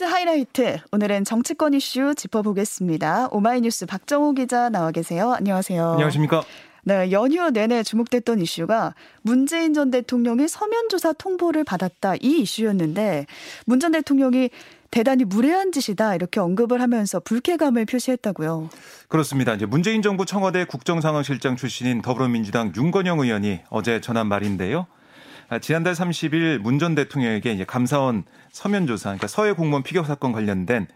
뉴스 하이라이트. 오늘은 정치권 이슈 짚어보겠습니다. 오마이뉴스 박정호 기자 나와 계세요. 안녕하세요. 안녕하십니까. 네, 연휴 내내 주목됐던 이슈가 문재인 전 대통령이 서면 조사 통보를 받았다 이 이슈였는데 문 전 대통령이 대단히 무례한 짓이다 이렇게 언급을 하면서 불쾌감을 표시했다고요. 그렇습니다. 이제 문재인 정부 청와대 국정상황실장 출신인 더불어민주당 윤건영 의원이 어제 전한 말인데요. 아, 지난달 30일 문 전 대통령에게 이제 감사원 서면 조사, 그러니까 서해 공무원 피격 사건 관련된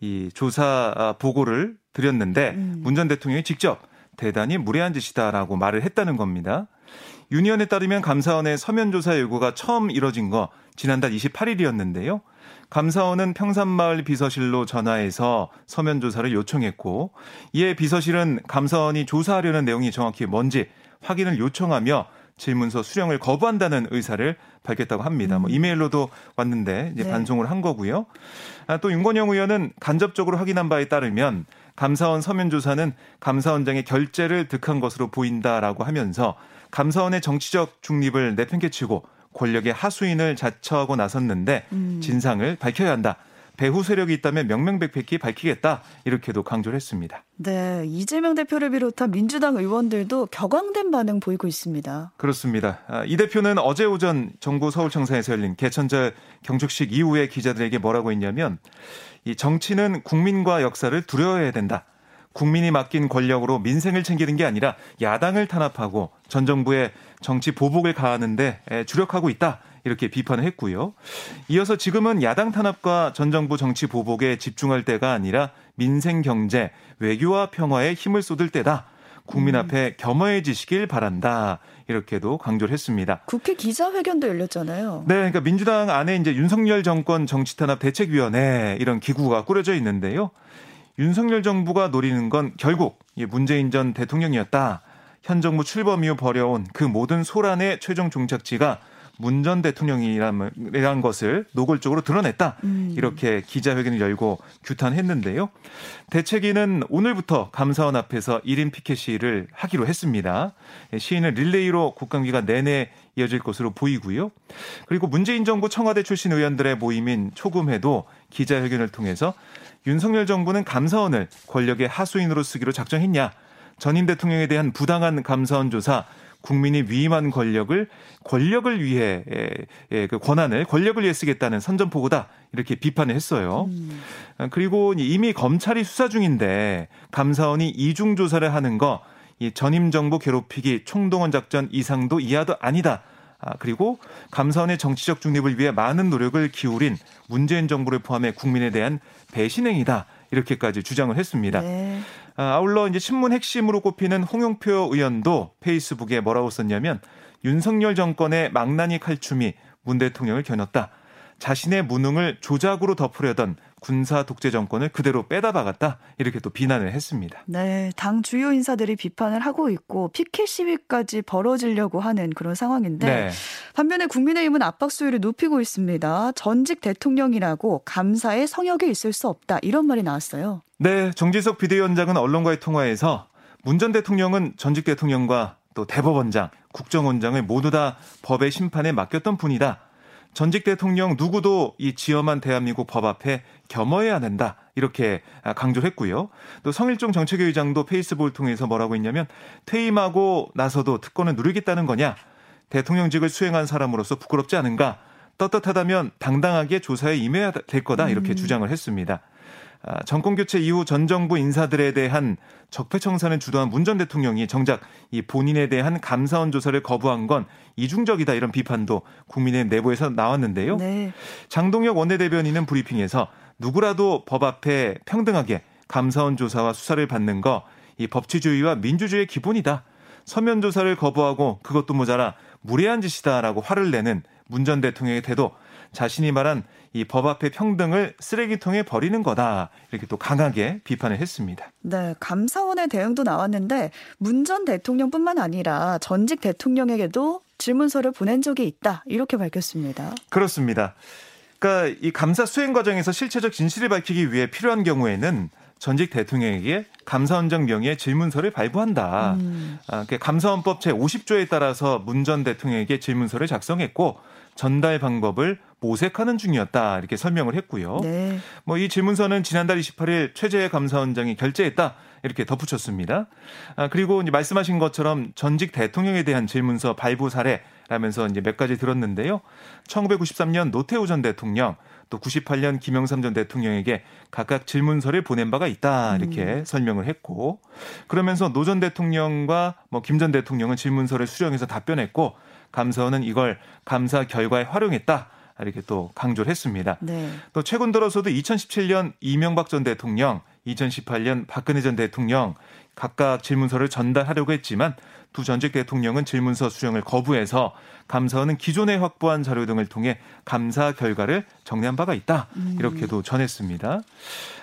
이 조사 아, 보고를 드렸는데 음. 문전 대통령이 직접 대단히 무례한 짓이다라고 말을 했다는 겁니다. 윤 의원에 따르면 감사원의 서면 조사 요구가 처음 이뤄진 거 지난달 28일이었는데요. 감사원은 평산마을 비서실로 전화해서 서면 조사를 요청했고 이에 비서실은 감사원이 조사하려는 내용이 정확히 뭔지 확인을 요청하며 질문서 수령을 거부한다는 의사를 밝혔다고 합니다. 뭐 음. 이메일로도 왔는데 이제 네. 반송을 한 거고요. 아, 또 윤건영 의원은 간접적으로 확인한 바에 따르면 감사원 서면 조사는 감사원장의 결재를 득한 것으로 보인다라고 하면서 감사원의 정치적 중립을 내팽개치고 권력의 하수인을 자처하고 나섰는데 음. 진상을 밝혀야 한다. 배후 세력이 있다면 명명백백히 밝히겠다 이렇게도 강조를 했습니다. 네, 이재명 대표를 비롯한 민주당 의원들도 격앙된 반응 보이고 있습니다. 그렇습니다. 아, 이 대표는 어제 오전 정부 서울청사에서 열린 개천절 경축식 이후에 기자들에게 뭐라고 했냐면 이 정치는 국민과 역사를 두려워해야 된다. 국민이 맡긴 권력으로 민생을 챙기는 게 아니라 야당을 탄압하고 전 정부의 정치 보복을 가하는데 주력하고 있다. 이렇게 비판을 했고요. 이어서 지금은 야당 탄압과 전 정부 정치 보복에 집중할 때가 아니라 민생 경제, 외교와 평화에 힘을 쏟을 때다. 국민 음. 앞에 겸허해지시길 바란다. 이렇게도 강조를 했습니다. 국회 기자회견도 열렸잖아요. 네, 그러니까 민주당 안에 이제 윤석열 정권 정치탄압 대책위원회 이런 기구가 꾸려져 있는데요. 윤석열 정부가 노리는 건 결국 문재인 전 대통령이었다. 현 정부 출범 이후 벌여온 그 모든 소란의 최종 종착지가 문 전 대통령이라는 것을 노골적으로 드러냈다. 음. 이렇게 기자회견을 열고 규탄했는데요. 대책위는 오늘부터 감사원 앞에서 1인 피켓 시위를 하기로 했습니다. 시위는 릴레이로 국감기간 내내 이어질 것으로 보이고요. 그리고 문재인 정부 청와대 출신 의원들의 모임인 초금회도 기자회견을 통해서 윤석열 정부는 감사원을 권력의 하수인으로 쓰기로 작정했냐? 전임 대통령에 대한 부당한 감사원 조사 국민이 위임한 권력을 권력을 위해 그 권한을 권력을 위해 쓰겠다는 선전포고다 이렇게 비판을 했어요. 음. 그리고 이미 검찰이 수사 중인데 감사원이 이중 조사를 하는 거 이 전임 정부 괴롭히기 총동원 작전 이상도 이하도 아니다. 아, 그리고 감사원의 정치적 중립을 위해 많은 노력을 기울인 문재인 정부를 포함해 국민에 대한 배신행위다. 이렇게까지 주장을 했습니다. 네. 아, 아울러 이제 신문 핵심으로 꼽히는 홍영표 의원도 페이스북에 뭐라고 썼냐면 윤석열 정권의 망나니 칼춤이 문 대통령을 겨눴다. 자신의 무능을 조작으로 덮으려던 군사 독재 정권을 그대로 빼다 박았다 이렇게 또 비난을 했습니다. 네, 당 주요 인사들이 비판을 하고 있고 피켓 시위까지 벌어지려고 하는 그런 상황인데 네. 반면에 국민의힘은 압박 수위를 높이고 있습니다. 전직 대통령이라고 감사의 성역에 있을 수 없다 이런 말이 나왔어요. 네, 정지석 비대위원장은 언론과의 통화에서 문 전 대통령은 전직 대통령과 또 대법원장, 국정원장을 모두 다 법의 심판에 맡겼던 분이다. 전직 대통령 누구도 이 지엄한 대한민국 법 앞에 겸허해야 된다. 이렇게 강조를 했고요. 또 성일종 정책위 의장도 페이스북을 통해서 뭐라고 했냐면 퇴임하고 나서도 특권을 누리겠다는 거냐. 대통령직을 수행한 사람으로서 부끄럽지 않은가. 떳떳하다면 당당하게 조사에 임해야 될 거다. 이렇게 음. 주장을 했습니다. 아, 정권 교체 이후 전 정부 인사들에 대한 적폐청산을 주도한 문 전 대통령이 정작 이 본인에 대한 감사원 조사를 거부한 건 이중적이다 이런 비판도 국민의 내부에서 나왔는데요. 네. 장동혁 원내대변인은 브리핑에서 누구라도 법 앞에 평등하게 감사원 조사와 수사를 받는 거 이 법치주의와 민주주의의 기본이다. 서면 조사를 거부하고 그것도 모자라 무례한 짓이다라고 화를 내는 문 전 대통령의 태도 자신이 말한 이 법 앞의 평등을 쓰레기통에 버리는 거다. 이렇게 또 강하게 비판을 했습니다. 네, 감사원의 대응도 나왔는데 문 전 대통령뿐만 아니라 전직 대통령에게도 질문서를 보낸 적이 있다. 이렇게 밝혔습니다. 그렇습니다. 그러니까 이 감사 수행 과정에서 실체적 진실을 밝히기 위해 필요한 경우에는 전직 대통령에게 감사원장 명의의 질문서를 발부한다. 음. 아, 감사원법 제 50조에 따라서 문 전 대통령에게 질문서를 작성했고 전달 방법을 모색하는 중이었다 이렇게 설명을 했고요. 네. 뭐이 질문서는 지난달 28일 최재 감사원장이 결재했다 이렇게 덧붙였습니다. 아, 그리고 이제 말씀하신 것처럼 전직 대통령에 대한 질문서 발부 사례라면서 이제 몇 가지 들었는데요. 1993년 노태우 전 대통령 또 98년 김영삼 전 대통령에게 각각 질문서를 보낸 바가 있다 이렇게 음. 설명을 했고 그러면서 노 전 대통령과 뭐 김 전 대통령은 질문서를 수령해서 답변했고 감사원은 이걸 감사 결과에 활용했다. 이렇게 또 강조를 했습니다. 네. 또 최근 들어서도 2017년 이명박 전 대통령, 2018년 박근혜 전 대통령 각각 질문서를 전달하려고 했지만 두 전직 대통령은 질문서 수령을 거부해서 감사원은 기존에 확보한 자료 등을 통해 감사 결과를 정리한 바가 있다. 음. 이렇게도 전했습니다.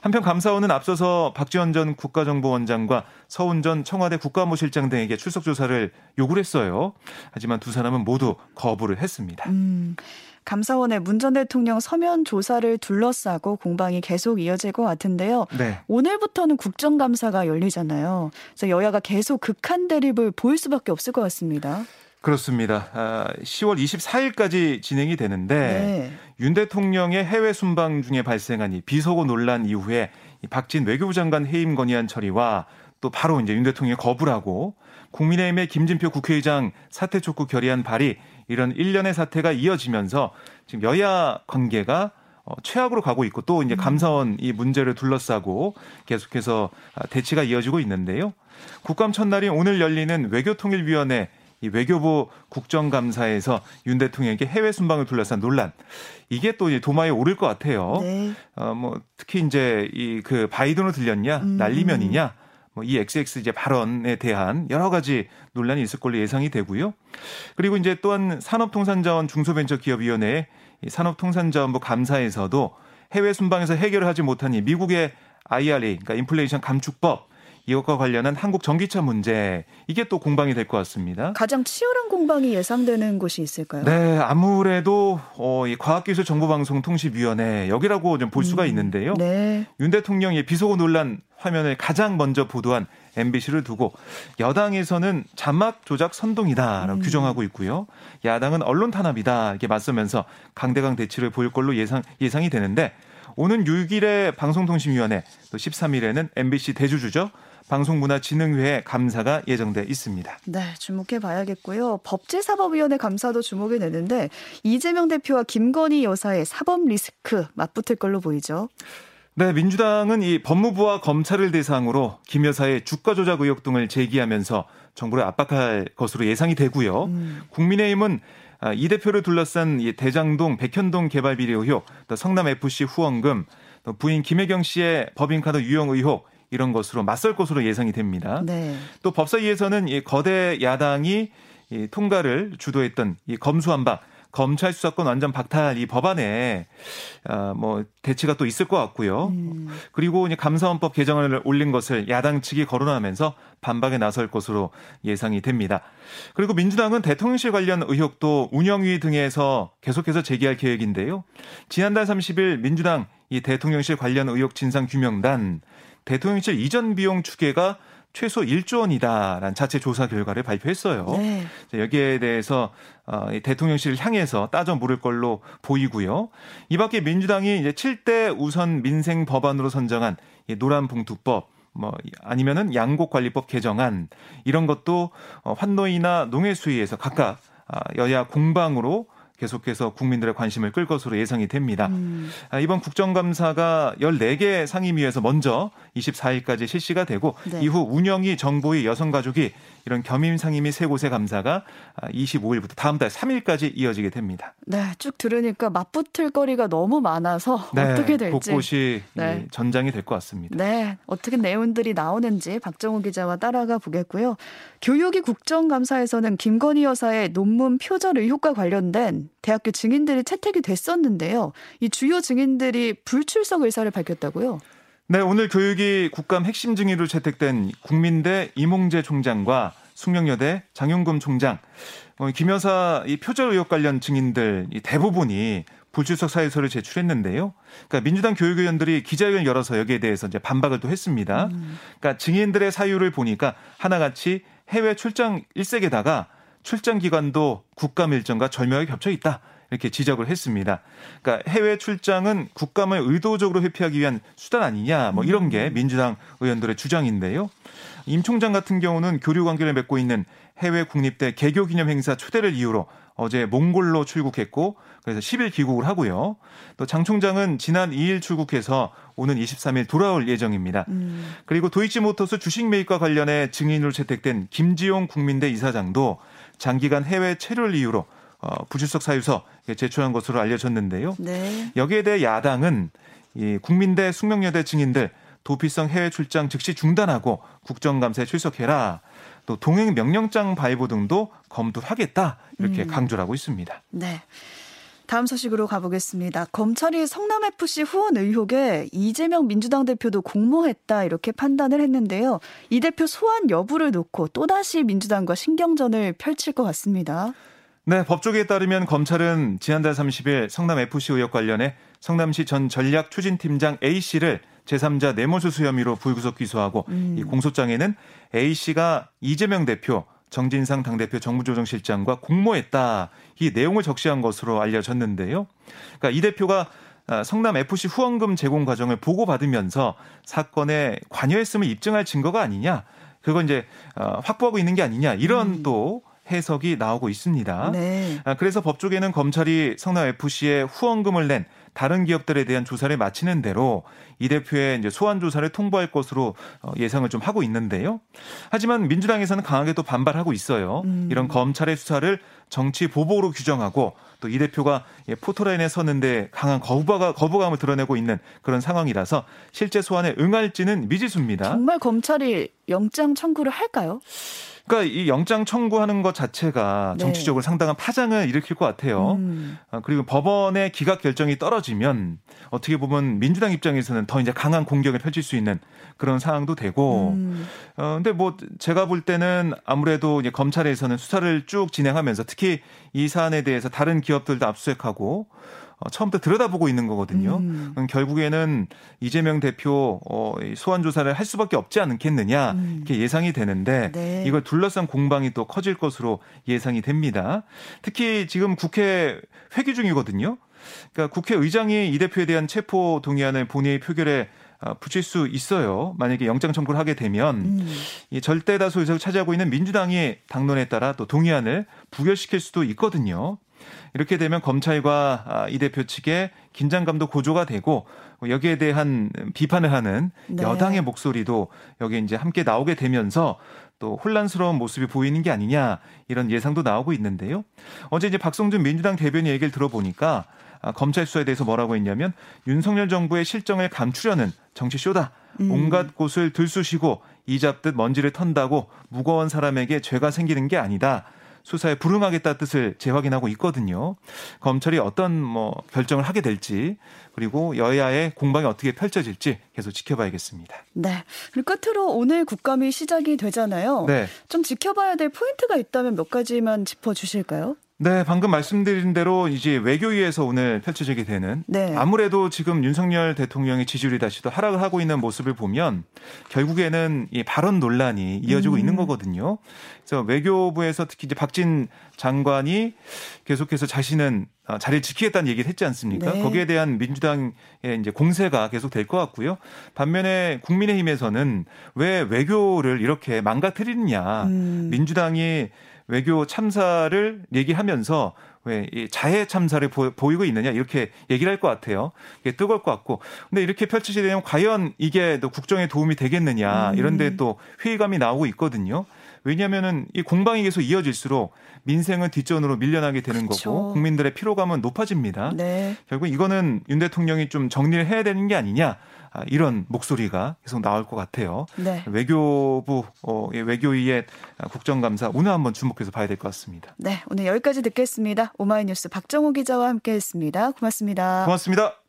한편 감사원은 앞서서 박지원 전 국가정보원장과 서훈 전 청와대 국가안보실장 등에게 출석 조사를 요구를 했어요. 하지만 두 사람은 모두 거부를 했습니다. 음. 감사원의 문 전 대통령 서면 조사를 둘러싸고 공방이 계속 이어질 것 같은데요. 네. 오늘부터는 국정감사가 열리잖아요. 그래서 여야가 계속 극한 대립을 보일 수밖에 없을 것 같습니다. 그렇습니다. 아, 10월 24일까지 진행이 되는데 네. 윤 대통령의 해외 순방 중에 발생한 이 비속어 논란 이후에 박진 외교부 장관 해임 건의안 처리와 또 바로 이제 윤 대통령이 거부를 하고 국민의힘의 김진표 국회의장 사퇴 촉구 결의안 발의 이런 일련의 사태가 이어지면서 지금 여야 관계가 어, 최악으로 가고 있고 또 이제 음. 감사원 이 문제를 둘러싸고 계속해서 아, 대치가 이어지고 있는데요. 국감 첫날인 오늘 열리는 외교통일위원회 이 외교부 국정감사에서 윤 대통령에게 해외 순방을 둘러싼 논란 이게 또 도마에 오를 것 같아요. 네. 어 뭐 특히 이제 이 그 바이든으로 들렸냐 음. 난리면이냐 뭐이 XX 이제 발언에 대한 여러 가지 논란이 있을 걸로 예상이 되고요. 그리고 이제 또한 산업통상자원 중소벤처기업위원회 산업통상자원부 감사에서도 해외 순방에서 해결을 하지 못한 이 미국의 IRA 그러니까 인플레이션 감축법 이것과 관련한 한국 전기차 문제 이게 또 공방이 될 것 같습니다. 가장 치열한 공방이 예상되는 곳이 있을까요? 네, 아무래도 어, 이 과학기술정보방송통신위원회 여기라고 좀 볼 수가 음, 있는데요. 네. 윤 대통령의 비속어 논란 화면을 가장 먼저 보도한 MBC를 두고 여당에서는 자막 조작 선동이다라고 음. 규정하고 있고요. 야당은 언론 탄압이다 이렇게 맞서면서 강대강 대치를 보일 걸로 예상 예상이 되는데 오는 6일에 방송통신위원회 또 13일에는 MBC 대주주죠. 방송문화진흥회 감사가 예정돼 있습니다. 네, 주목해 봐야겠고요. 법제사법위원회 감사도 주목이 되는데 이재명 대표와 김건희 여사의 사법 리스크 맞붙을 걸로 보이죠. 네, 민주당은 이 법무부와 검찰을 대상으로 김 여사의 주가 조작 의혹 등을 제기하면서 정부를 압박할 것으로 예상이 되고요. 음. 국민의힘은 아, 이 대표를 둘러싼 이 대장동 백현동 개발 비리 의혹, 또 성남 FC 후원금, 또 부인 김혜경 씨의 법인카드 유용 의혹 이런 것으로 맞설 것으로 예상이 됩니다. 네. 또 법사위에서는 이 거대 야당이 이 통과를 주도했던 이 검수한박 검찰 수사권 완전 박탈 이 법안에 어, 뭐 대치가 또 있을 것 같고요. 음. 그리고 이제 감사원법 개정안을 올린 것을 야당 측이 거론하면서 반박에 나설 것으로 예상이 됩니다. 그리고 민주당은 대통령실 관련 의혹도 운영위 등에서 계속해서 제기할 계획인데요. 지난달 30일 민주당 이 대통령실 관련 의혹 진상 규명단 대통령실 이전 비용 추계가 최소 1조 원이다라는 자체 조사 결과를 발표했어요. 네. 여기에 대해서 어, 대통령실을 향해서 따져 물을 걸로 보이고요. 이 밖에 민주당이 이제 7대 우선 민생 법안으로 선정한 노란 봉투법 뭐 아니면은 양곡관리법 개정안 이런 것도 어, 환노위나 농해수위에서 각각 아, 여야 공방으로 계속해서 국민들의 관심을 끌 것으로 예상이 됩니다. 음. 아, 이번 국정감사가 14개 상임위에서 먼저 24일까지 실시가 되고 네. 이후 운영위, 정보위, 여성가족이 이런 겸임 상임위 세 곳의 감사가 25일부터 아, 다음 달 3일까지 이어지게 됩니다. 네, 쭉 들으니까 맞붙을 거리가 너무 많아서 네, 어떻게 될지 곳곳이 네. 전장이 될 것 같습니다. 네, 어떻게 내용들이 나오는지 박정우 기자와 따라가 보겠고요. 교육위 국정감사에서는 김건희 여사의 논문 표절 의혹과 관련된 대학교 증인들이 채택이 됐었는데요. 이 주요 증인들이 불출석 의사를 밝혔다고요? 네, 오늘 교육이 국감 핵심 증인으로 채택된 국민대 이몽재 총장과 숙명여대 장용금 총장, 어, 김 여사 이 표절 의혹 관련 증인들 이 대부분이 불출석 사유서를 제출했는데요. 그러니까 민주당 교육위원들이 기자회견 열어서 여기에 대해서 이제 반박을 또 했습니다. 음. 그러니까 증인들의 사유를 보니까 하나같이 해외 출장 일색에다가 출장 기간도 국감 일정과 절묘하게 겹쳐 있다. 이렇게 지적을 했습니다. 그러니까 해외 출장은 국감을 의도적으로 회피하기 위한 수단 아니냐, 뭐 이런 게 음. 민주당 의원들의 주장인데요. 임 총장 같은 경우는 교류 관계를 맺고 있는 해외 국립대 개교 기념 행사 초대를 이유로 어제 몽골로 출국했고 그래서 10일 귀국을 하고요. 또 장 총장은 지난 2일 출국해서 오는 23일 돌아올 예정입니다. 음. 그리고 도이치모터스 주식 매입과 관련해 증인으로 채택된 김지용 국민대 이사장도 장기간 해외 체류를 이유로 어, 부출석 사유서 제출한 것으로 알려졌는데요. 네. 여기에 대해 야당은 이 국민대 숙명여대 증인들 도피성 해외 출장 즉시 중단하고 국정감사에 출석해라. 또 동행 명령장 발부 등도 검토하겠다 이렇게 음. 강조를 하고 있습니다. 네. 다음 소식으로 가보겠습니다. 검찰이 성남FC 후원 의혹에 이재명 민주당 대표도 공모했다 이렇게 판단을 했는데요. 이 대표 소환 여부를 놓고 또다시 민주당과 신경전을 펼칠 것 같습니다. 네, 법조계에 따르면 검찰은 지난달 30일 성남FC 의혹 관련해 성남시 전 전략추진팀장 A씨를 제3자 뇌물수수 혐의로 불구속 기소하고 음. 이 공소장에는 A씨가 이재명 대표, 정진상 당대표 정무조정실장과 공모했다. 이 내용을 적시한 것으로 알려졌는데요. 그러니까 이 대표가 아, 성남 FC 후원금 제공 과정을 보고받으면서 사건에 관여했음을 입증할 증거가 아니냐. 그건 이제 어, 확보하고 있는 게 아니냐. 이런 음. 또 해석이 나오고 있습니다. 네. 아, 그래서 법조계는 검찰이 성남 FC에 후원금을 낸 다른 기업들에 대한 조사를 마치는 대로 이 대표의 이제 소환 조사를 통보할 것으로 어, 예상을 좀 하고 있는데요. 하지만 민주당에서는 강하게 또 반발하고 있어요. 음. 이런 검찰의 수사를 정치 보복으로 규정하고 또 이 대표가 포토라인에 섰는데 강한 거부가, 거부감을 드러내고 있는 그런 상황이라서 실제 소환에 응할지는 미지수입니다. 정말 검찰이 영장 청구를 할까요? 그러니까 이 영장 청구하는 것 자체가 네. 정치적으로 상당한 파장을 일으킬 것 같아요. 음. 아, 그리고 법원의 기각 결정이 떨어지면 어떻게 보면 민주당 입장에서는 더 이제 강한 공격을 펼칠 수 있는 그런 상황도 되고. 음. 어 근데 뭐 제가 볼 때는 아무래도 이제 검찰에서는 수사를 쭉 진행하면서 특히 이 사안에 대해서 다른 기업들도 압수수색하고 어, 처음부터 들여다보고 있는 거거든요. 음. 결국에는 이재명 대표 어, 소환 조사를 할 수밖에 없지 않겠느냐 음. 이렇게 예상이 되는데 네. 이걸 둘러싼 공방이 또 커질 것으로 예상이 됩니다. 특히 지금 국회 회기 중이거든요. 그러니까 국회의장이 이 대표에 대한 체포 동의안을 본회의 표결에 어, 붙일 수 있어요. 만약에 영장 청구를 하게 되면 음. 이 절대 다수 의석을 차지하고 있는 민주당이 당론에 따라 또 동의안을 부결시킬 수도 있거든요. 이렇게 되면 검찰과 아, 이 대표 측의 긴장감도 고조가 되고 여기에 대한 비판을 하는 네. 여당의 목소리도 여기 이제 함께 나오게 되면서 또 혼란스러운 모습이 보이는 게 아니냐 이런 예상도 나오고 있는데요. 어제 이제 박성준 민주당 대변인 얘기를 들어보니까 아, 검찰 수사에 대해서 뭐라고 했냐면 윤석열 정부의 실정을 감추려는 정치 쇼다. 음. 온갖 곳을 들쑤시고 이 잡듯 먼지를 턴다고 무거운 사람에게 죄가 생기는 게 아니다. 수사에 불응하겠다 뜻을 재확인하고 있거든요. 검찰이 어떤 뭐 결정을 하게 될지 그리고 여야의 공방이 어떻게 펼쳐질지 계속 지켜봐야겠습니다. 네. 그리고 끝으로 오늘 국감이 시작이 되잖아요. 네. 좀 지켜봐야 될 포인트가 있다면 몇 가지만 짚어 주실까요? 네, 방금 말씀드린 대로 이제 외교위에서 오늘 펼쳐지게 되는 네. 아무래도 지금 윤석열 대통령의 지지율이 다시 또 하락을 하고 있는 모습을 보면 결국에는 이 발언 논란이 이어지고 음. 있는 거거든요. 그래서 외교부에서 특히 이제 박진 장관이 계속해서 자신은 어, 자리를 지키겠다는 얘기를 했지 않습니까? 네. 거기에 대한 민주당의 이제 공세가 계속 될 것 같고요. 반면에 국민의힘에서는 왜 외교를 이렇게 망가뜨리느냐. 음. 민주당이 외교 참사를 얘기하면서 왜이 자해 참사를 보, 이고 있느냐 이렇게 얘기를 할 것 같아요. 이게 뜨거울 것 같고. 근데 이렇게 펼쳐지게 되면 과연 이게 또 국정에 도움이 되겠느냐 음. 이런데 또 회의감이 나오고 있거든요. 왜냐하면은 이 공방이 계속 이어질수록 민생은 뒷전으로 밀려나게 되는 그쵸. 거고 국민들의 피로감은 높아집니다. 네. 결국 이거는 윤 대통령이 좀 정리를 해야 되는 게 아니냐. 아, 이런 목소리가 계속 나올 것 같아요. 네. 외교부 어, 외교위의 국정감사 오늘 한번 주목해서 봐야 될 것 같습니다. 네, 오늘 여기까지 듣겠습니다. 오마이뉴스 박정호 기자와 함께했습니다. 고맙습니다. 고맙습니다.